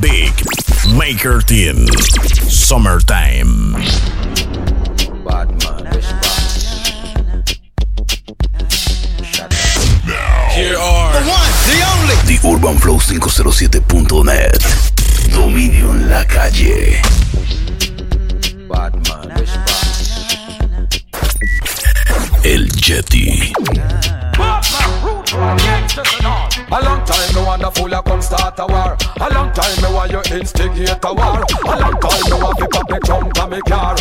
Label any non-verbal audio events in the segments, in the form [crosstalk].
Big Maker Team Summertime. Here are The one, the only. The Urban Flow 507.net. Dominio en la calle. El Yeti. A long time me wonderful I come start a war. A long time me want you instigate a war. A long time me want to pop me trunk and me car.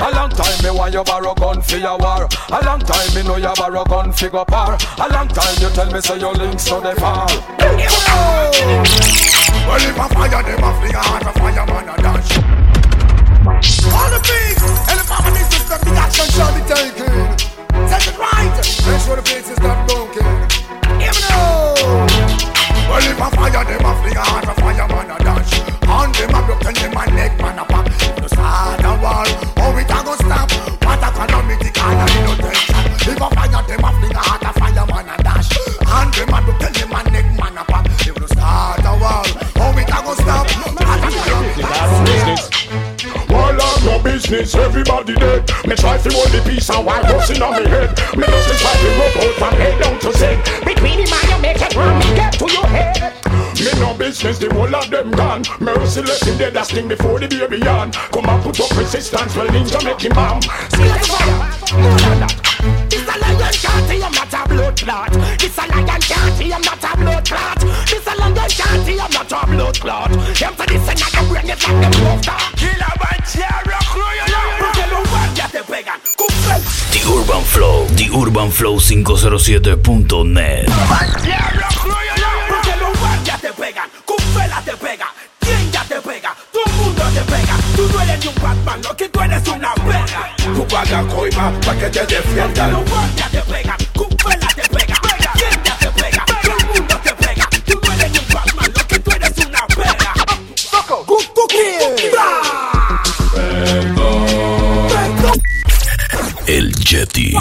A long time me want you borrow gun for your war. A long time me know you borrow gun for go par. A long time you tell me say your links to the far Well, if I fire them, fling a heart Merciless in dead, thing before the baby on. Come and put up resistance, well ninja make him bomb. See the fire, that. This a lion can't I'm not a blood clot. This a lion can't I'm not a blood clot. This a lion can't I'm not a blood clot. Them to this and I can bring it banchero. The Urban Flow. The Urban Flow 507.net. Tú no eres ni un Batman, lo que tú eres una pega. Tú pagas coima pa' que te defiendan. Los guardias te pegan. Cumpela te pega. Quien ya te pega. Todo el mundo te pega. Tú no eres ni un Batman, lo que tú eres una pega. El Yeti.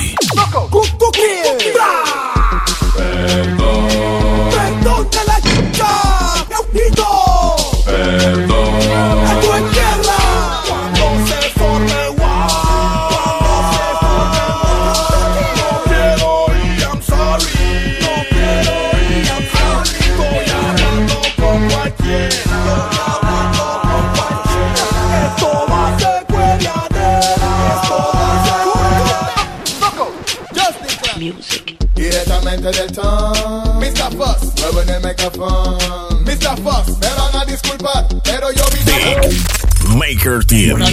Maker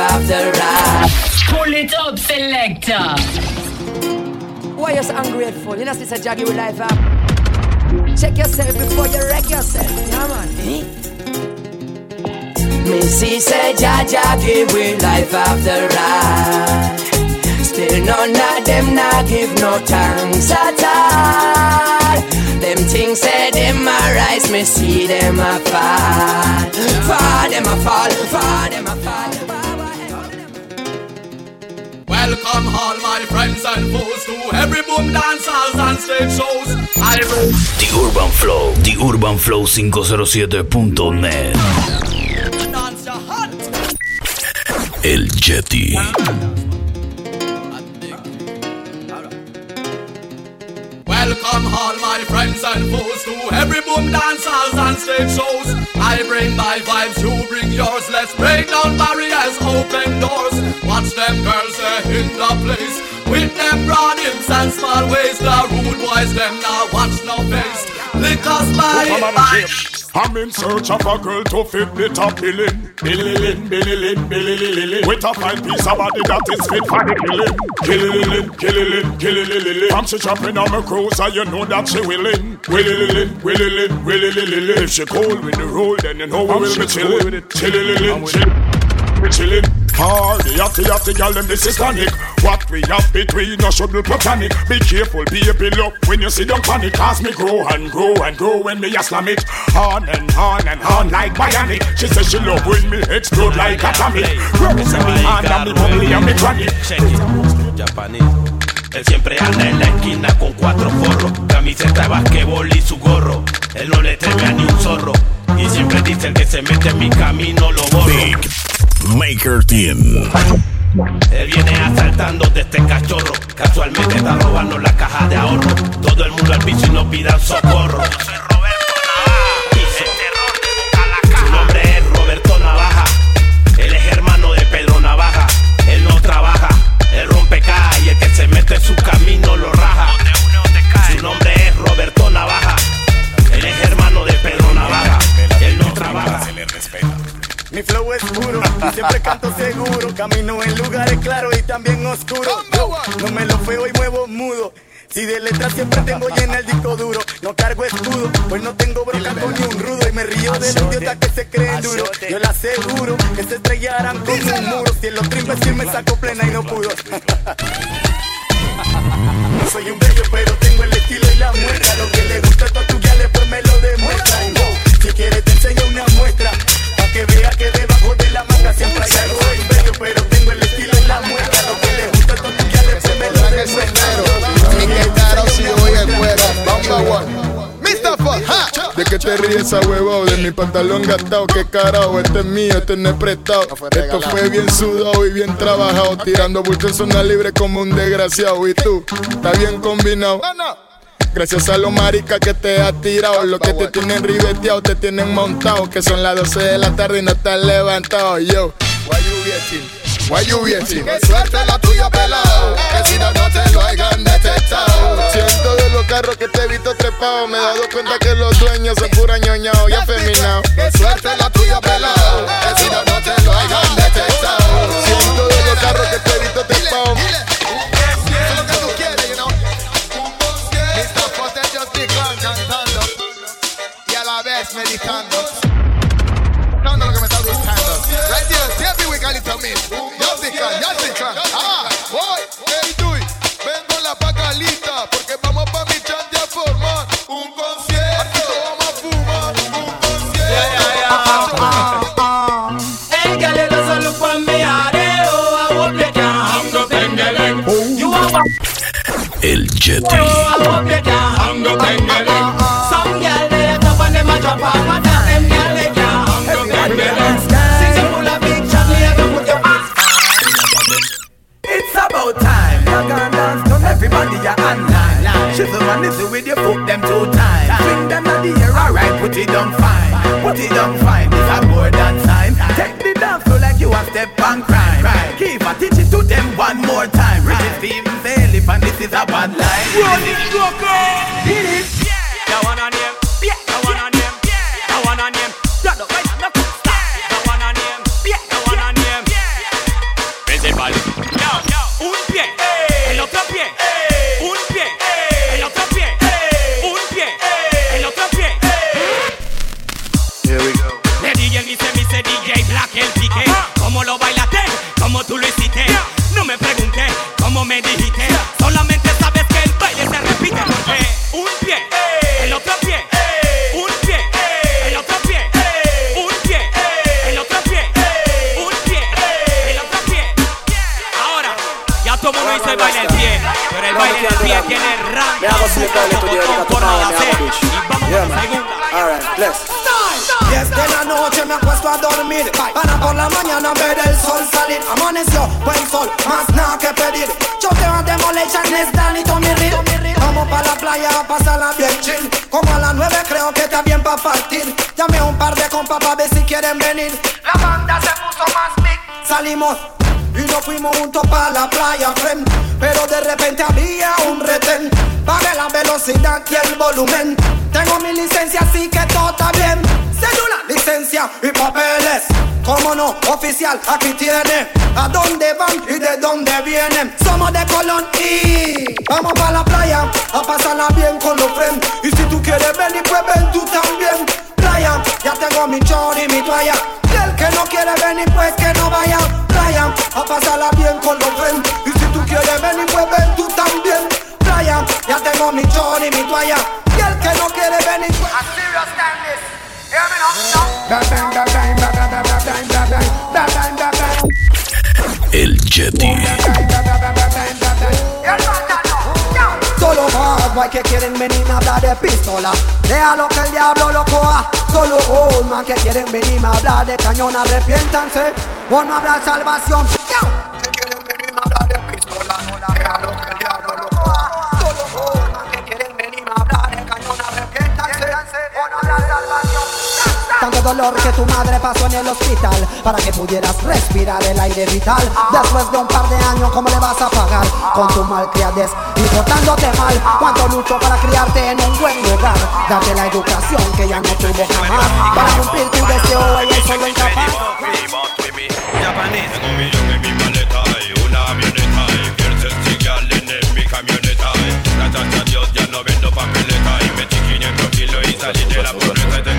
we life after life. Pull it up, selector. Why you so ungrateful? You know, sister Jaggy with life up. Check yourself before you wreck yourself. Yeah, man. Eh? Missy said, Jaja, give we life after life. Still none of them not give no thanks at all. Them things say them a rise, me see them a fall. Fall, them a fall, fall, them fall. Welcome all my friends and foes to every boom dance halls and stage shows I The Urban Flow. The Urban Flow 507.net. dance your hot El Yeti. Welcome all my friends and foes to every boom dance halls and stage shows. I bring my vibes, you bring yours. Let's break down barriers, open doors. Watch them girls eh, in the place with them broad hips and small waist. The rude boys them now watch no face. Lick us by. I'm in search of a girl to fit the top billing. Billilin, billilin, billilililin. With a fine piece of body that is fit for the killing. Killilin, killilin, killilililin. From she jumping on my cruiser, you know that she willing. Willililin, willilin, willilililin. If she cold with the roll, then you know we will be chillin'. Chillililin, chill. We chillin'. Party, yachty, yachty, girl, them this is panic. What we have between us should be platonic. Be careful, baby, look when you see them panic. Cause me grow and grow and grow when me a slam it. On and on and on like bionic. She says she love when me explode like atomic. Represent me hand and me bubbly and me chronic. Check it, japonés. Él siempre anda en la esquina con cuatro forros, camiseta de basquetbol y su gorro. Él no le teme a ni un zorro. Y siempre dice el que se mete en mi camino lo borro. Big Maker Team. Él viene asaltando de este cachorro. Casualmente está robando la caja de ahorro. Todo el mundo al piso y nos pidan socorro. [laughs] siempre canto seguro. Camino en lugares claros y también oscuros. No me lo feo y muevo mudo. Si de letras siempre tengo llena el disco duro, no cargo escudo, pues no tengo bronca con ni un rudo y me río de los idiotas que se creen duro. Yo le aseguro que se estrellarán como un muro. Si en los trimbes sí me saco plena y no pudo. [laughs] Soy un bello, pero tengo el estilo y la muestra. Lo que qué te ríes a huevo? De mi pantalón gastado, qué carajo, este es mío, este no es prestado. Esto fue bien sudado y bien trabajado, tirando bulto en zona libre como un desgraciado. Y tú, está bien combinado. Gracias a los maricas que te has tirado, los que te tienen ribeteado, te tienen montado, que son las 12 de la tarde y no estás levantado. Yo, why you? Why you waiting? Que suerte la tuya, pelado. Que si no, no te lo hayan detectado. Siento de los carros que te he visto trepado, me he dado cuenta que los dueños son pura ñoñao y afeminados. Que suerte la tuya, pelado. Que si no, no And nizzle with your foot them two times. Bring them to the air, alright, put it down fine. Put it down fine, it's a more than sign. Take the dance floor like you a step on crime. Keep a teach it to them one more time. British Stevens, Elif, and this is a bad line. Run it, Hit it. Tiene rango. Me hago into the area, por nada me hago bitch. Yeah, man. Alright, bless. Y es que la noche me acuesto a dormir. Para por la mañana ver el sol salir. Amaneció buen sol, más nada que pedir. Choteo a Demolition, es Danny Tommy Reed Vamos pa' la playa a pasarla bien chill. Como a las nueve creo que está bien pa' partir. Llamé a un par de compas pa' ver si quieren venir. La banda se puso más big Salimos y nos fuimos juntos pa' la playa, friend Pero de repente había un retén Pagué la velocidad y el volumen Tengo mi licencia así que todo está bien licencia y papeles. Cómo no, oficial, aquí tiene a dónde van y de dónde vienen. Somos de Colón y vamos para la playa a pasarla bien con los friends. Y si tú quieres venir, pues ven tú también. Brian, ya tengo mi chor y mi toalla. Y el que no quiere venir, pues que no vaya. Brian, a pasarla bien con los ven. Y si tú quieres venir, pues ven tú también. Brian, ya tengo mi chor y mi toalla. Y el que no quiere venir, pues. I'm serious El Jetty. El Jetty. Solo bad boy que quieren venir a hablar de pistola. Déjalo que el diablo lo coja. Solo old que quieren venir a hablar de cañón. Arrepiéntanse o no habrá salvación dolor que tu madre pasó en el hospital Para que pudieras respirar el aire vital. Después de un par de años, ¿cómo le vas a pagar? Con tu malcriadez y portándote mal. Cuánto lucho para criarte en un buen lugar Darte la educación que ya no tuvo jamás. Para cumplir tu deseo, ella es solo incapaz. Millón en mi y una avioneta Dios ya no vendo papeleta y metí 500 kilos y salí de la pobreza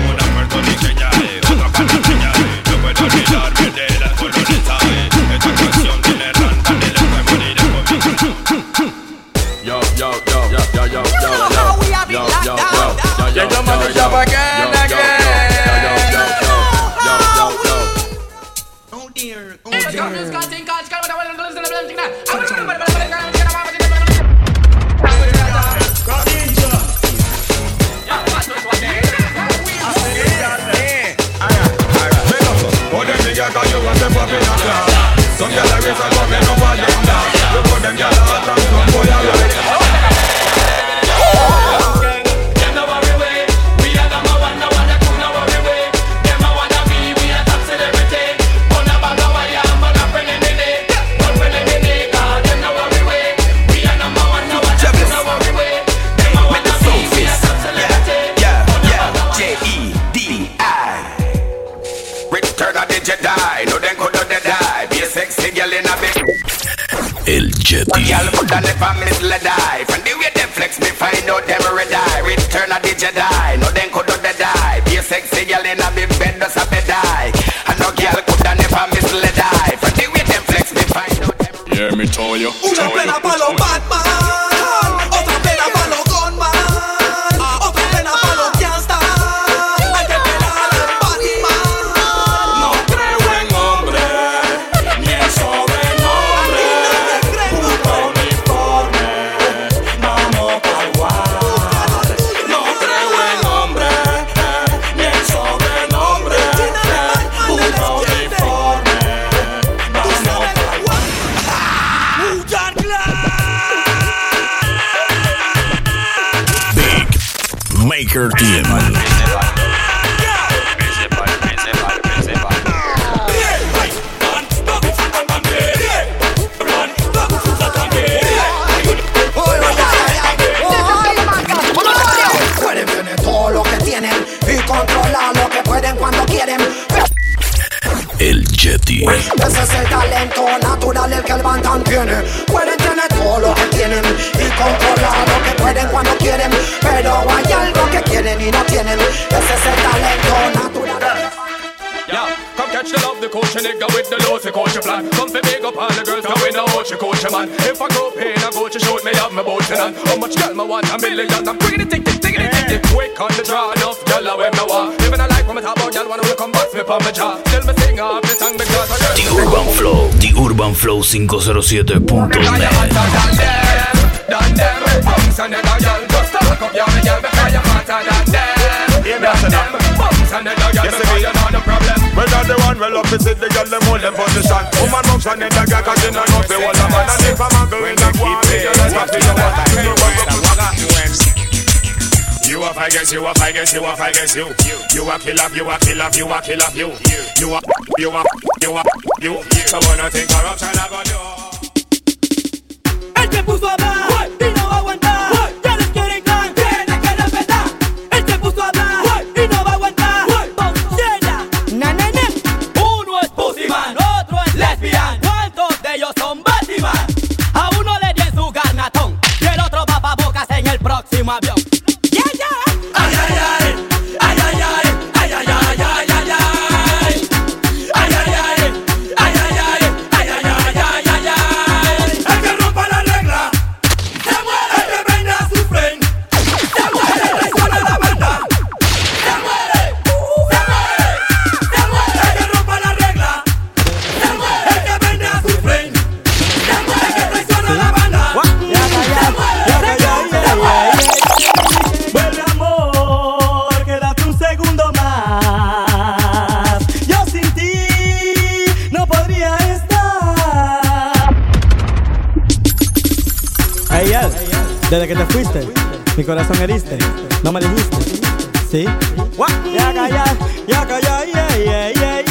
El One Yeti. girl could have never miss the die. From the way them flex, me find out them red die. Return of the Jedi, no then could the die. Be a sexy girl in a big bed, does a bed die. And no girl could have never miss the die. From the way them flex, me find out them. Yeah, me told you. Una pena pa' los Batman Maker Team. Pueden tener todo lo que tienen Y controlar lo que pueden cuando quieren El Yeti. Ese es el talento natural el que el Bantam tiene Pueden tener todo lo que tienen Y controlar lo que pueden cuando quieren Pero hay algo que quieren y no tienen Ese es el talento natural Yeah, come catch the love, the coach and nigga with the lows, the coach plan. Come fi big up all the girls, cause we know what you coach man. If I go pain, I go to shoot me up my boat and How much girl me want? A million. I'm bringing it, tick, tick, tick, tick, tick, tick. Quick on the draw, enough girl I wear me want. Living a life when me talk about girl, wanna will come back me on my jaw. Tell me sing off the song because I The Urban Flow. The Urban Flow 507.net. Done them, bums and then a girl Just talk up your girl because you're fatter than them Done them, bums and then a girl because you're not the problem Well, that's the one, well, up to sit the girl, them hold them position. Woman, moms, and then the girl, cause you know, know, they want a man. And if a man go in and keep it, you just have to know what I mean. You a guess you a guess you a guess you. You a kill up, you a kill up, you a kill up, you. You a, you a, you a, you. So wanna think corruption I go do. Él se puso a ¿Sí? Ya calla, ya calla, yeah, yeah, yeah,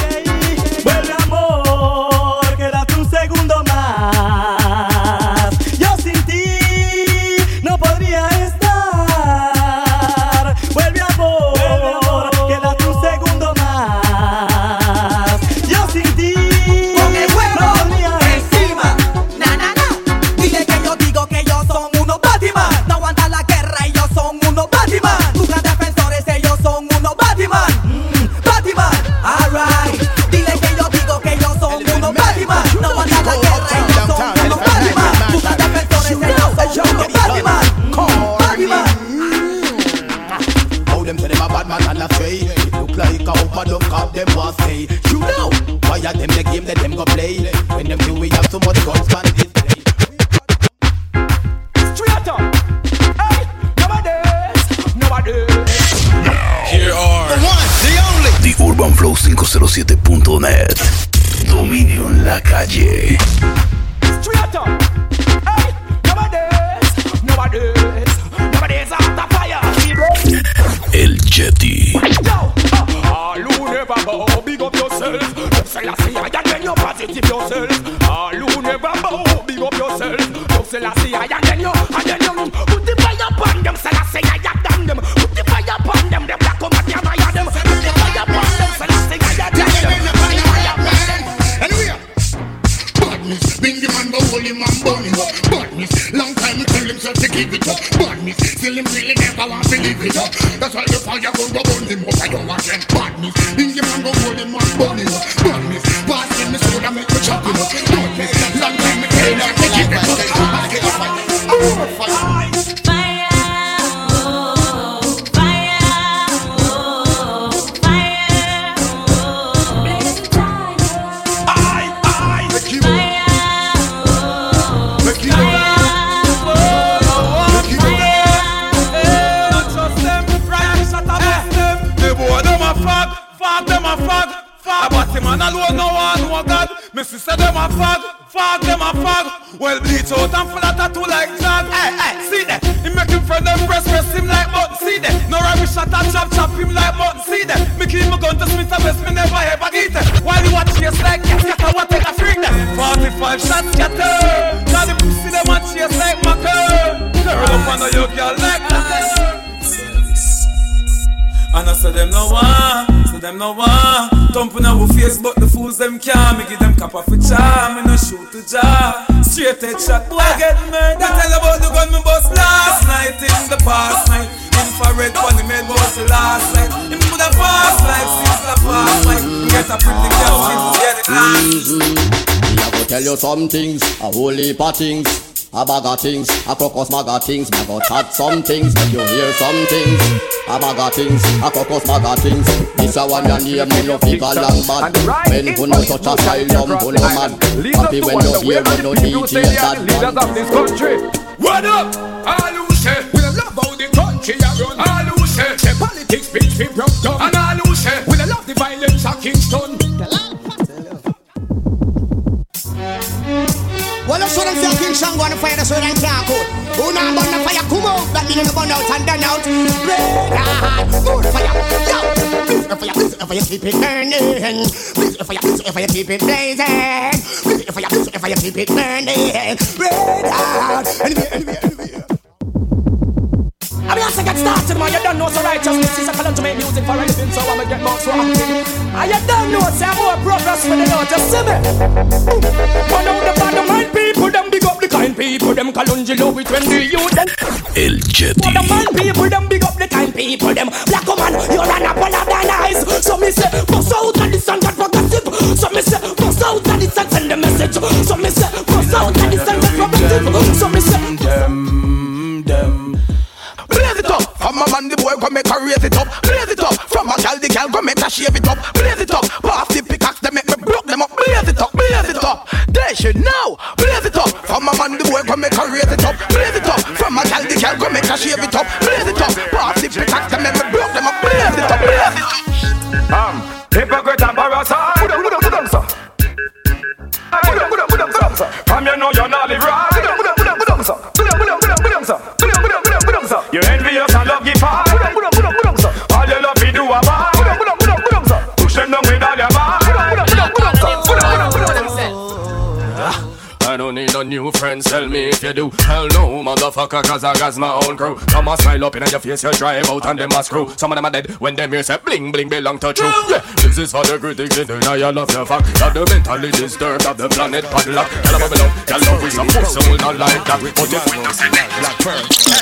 game Badness, still him really never want to live it up. That's why the fire go go burn him up. I don't want them badness. Bingy man go hold him and burn him up. Badness, pass him the soda make me chop him up. Badness, long time to give it man alone no one no God. Me sister them a fag, fag them a fag. Well bleach out and full of tattoo like jag. Hey, hey, see that? He make him friend them press press him like button. See that? No rubbish shot and chop chop him like button. See that? Me keep my gun to Smith and me never ever eat it. While you watch chase like cat, cat I want take a freak them. 45 shots scatter. Now the pussy them a chase like maca. Girl up under your girl like I say them no one, so them no one Thumping our face but the fools them can't. Me give them cap off a charm, me no shoot to jaw. Straight head shot, boy get murdered. Me tell about the gun me bust last night in the past night. Infrared on the maid was the last night. Him put have passed like since the past night. Get a pretty girl, since get it last. Mm-hmm. Me a go tell you some things, a whole heap of things. A bag of things, a crocus maga things, me go chat some things, make you hear some things. A bag of things, a crocus maga things. This a one your name, me no figure long bad. Men who no touch asylum, who no mad. Happy when you hear when you DJ that Leaders of this country What up? All who say We love how the country a run All who say The politics bitch we broke down And all who say We love the violence of Kingston Well, show them say King Shango on the fire, where I can't cool. Who now burn the fire, come out. That you burn out and done out. Red hot, more fire. Yo, please the fire, please the fire, keep it burning. Please the fire, please the fire, keep it blazing. Please the fire, please the fire, keep it burning. Red hot. Anyway, anyway, anyway. I mean, I say get started, man. You don't know so righteousness is a column to make music for anything, so I'ma get more so active. And you don't know, say I'm more progress for the Lord. Just see me. But now the bad mind people, them big up the kind people, them kalunji love it when the youth them. El Yeti. But the man people, them true friends, tell me if you do. Hell no, motherfucker, cause I got my own crew. Come on, smile up in your face, you drive out and them a screw. Some of them are dead when them hear say bling bling belong to true. Yeah, this is for the critics in denial of the fact that the mentally disturbed of the planet padlock. Tell them below, tell them we supposed to not like that. But if we don't see that.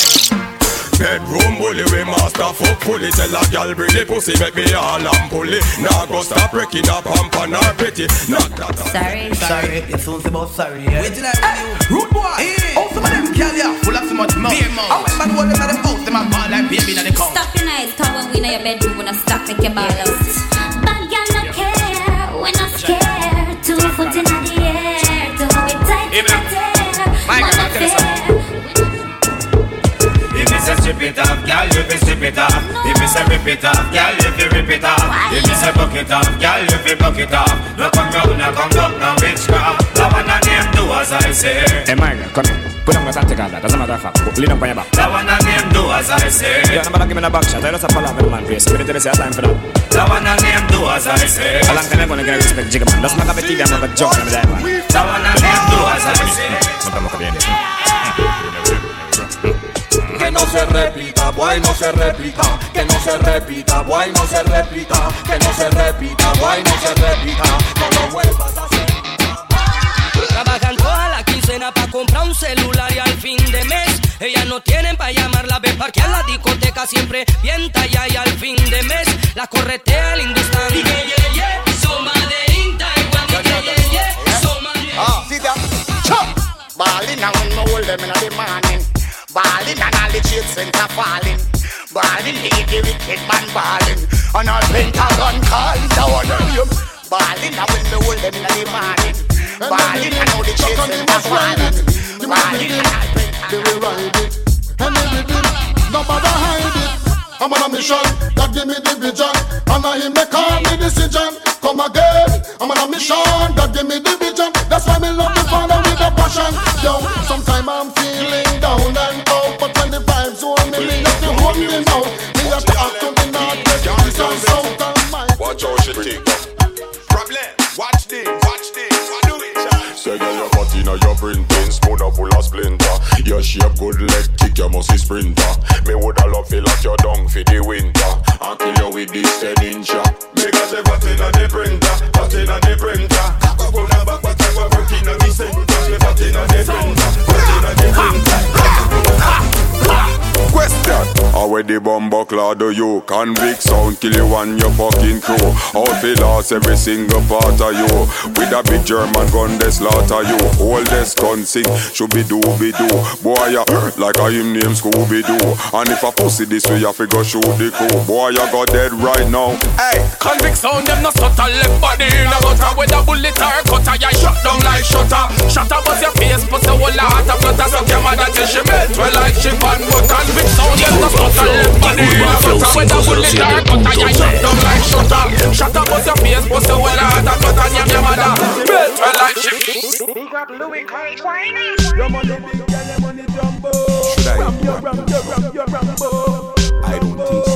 Bedroom bully, we master fuck pulley Tell a gal bring the pussy, make me all and pulley. Nah go stop breaking up pump and her petty Not that Sorry, sorry, you soon say about sorry, yeah. Wait till I tell you. Rude boy, hey. oh some of them gal yeah, full of so much mouth. I went man hold them at them house, them a ball like baby in the cow Stop your nice cause when we in your bedroom, when I stop make your ball out If me say strip it off, girl, you fi strip it off. If me say rip it off, girl, you fi rip it off. If me say buck it off, girl, you fi buck it off. No come round, no come up, no witchcraft. That one a name do as I say. Hey, Margaret, come here. Put on my take all that. Doesn't matter if I lean up on your back. That one a name do as I say. Yeah, no matter give me a back shot. I just to laugh at the man face. Me didn't say time for that. That one a name do as I say. A long time I'm gonna get respect Jigga man. Doesn't matter if TV, I'm joke on the man. That one a name do as I say. A. Que no se repita, boy, no se repita Que no se repita, boy, no se repita Que no se repita, boy, no se repita No lo vuelvas a hacer Trabajan toda la quincena pa' comprar un celular y al fin de mes ellas no tienen pa' llamarla, ve parquear la discoteca siempre bien talla y al fin de mes la corretea el hindustán. Yeah, yeah, yeah, Soma de Inta, Taiwan, yeah, yeah, yeah, Soma de Ah, see that? Chop! Ballin' and when me hold them in the morning. Ballin' and all the trade center falling. Ballin' leave the wicked man ballin'. And all Pentagon calling down on them. Ballin' and when me hold them in the morning. Ballin' and all the trade center falling. Ballin' and all They will ride it and everything. Nobody hide it. I'm on a mission. God give me the vision, and I him make all the decision. Come again. I'm on a mission. God give me the vision. That's why me love the Father with a passion. Yo, sometime I'm feeling down and out, but when the vibes hold me, me have to hold me now. Me have to act to the north, west, east and south my. Watch how she tick Problem, watch this, Say girl your butt inna your brain pin Spoon up full of splinter. Your shape good leg kick you must be sprinter. Me woulda love feel like your down for the winter. And kill you with this 10 incher Because you butt inna the printer Butt inna the printer Cock up on the back but a work inna the center Me butt inna the printer Butt inna the printer Question. How where the bumbo clad do you Convict? Sound kill you and your fucking crew. Out fi lost every single part of you? With a big German gun they slaughter you. All this gun sing should be do be do Boy hurt like a him name Scooby Doo And if a pussy this way I fi go shoot the crew. Boy you got dead right now. Hey, convict sound them no subtle left body in a gutter. With a bullet or cutter. You shut down like shutter. Shutter bust your face, bust the whole heart. Of flutter. So your mother till she melt. Well like she pan. But convict sound them no subtle left body gutter with a bullet or cutter. You shut down like shutter. Shutter bust your face, bust the of flutter. And your mother well like she. Big up Louis Your money big your money jumbo I your your your don't think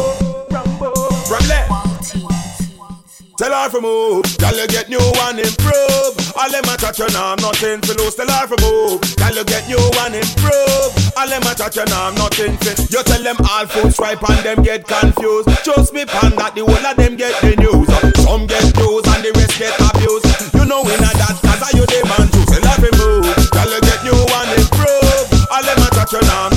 Tell her for move, tell you get new and improve. All them a touch you now, nothing for lose. Tell her for move, tell you get new and improve. All them a touch you now, nothing for. You tell them all food stripe and them get confused. Trust me, pan that the whole of them get the news. Some get news and the rest get abused. You know we not that, cause I you the man too. Tell her for move, tell you get new and improve. All them a touch you now,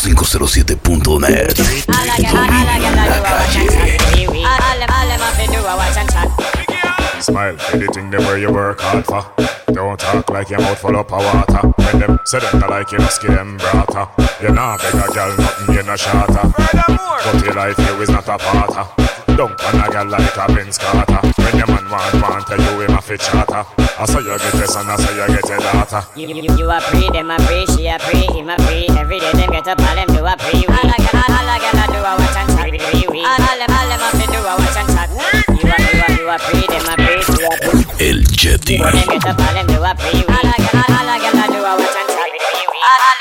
507.net. Smile, editing them where you work hard for. Don't talk like your mouth full of water. When them say them not like you, skin them. You nah beg a girl nothing, you nah shatter. But your life you is not a parter down on a girl like a Benz Carter. When your man want, want tell you him a fit charter. I saw you get this and I saw you get your daughter. You, you, you, a pre, them a pre, she a pre, him a pre. Every day them get up, all them do a pre. All a girl, all a girl a do a watch and chat. All, them, all them a fi do a watch and chat. You a, you a, you a pre, them a pre, she a pre. El Yeti. All them get up, all them do a pre. All a girl, all a girl a do a watch and chat. All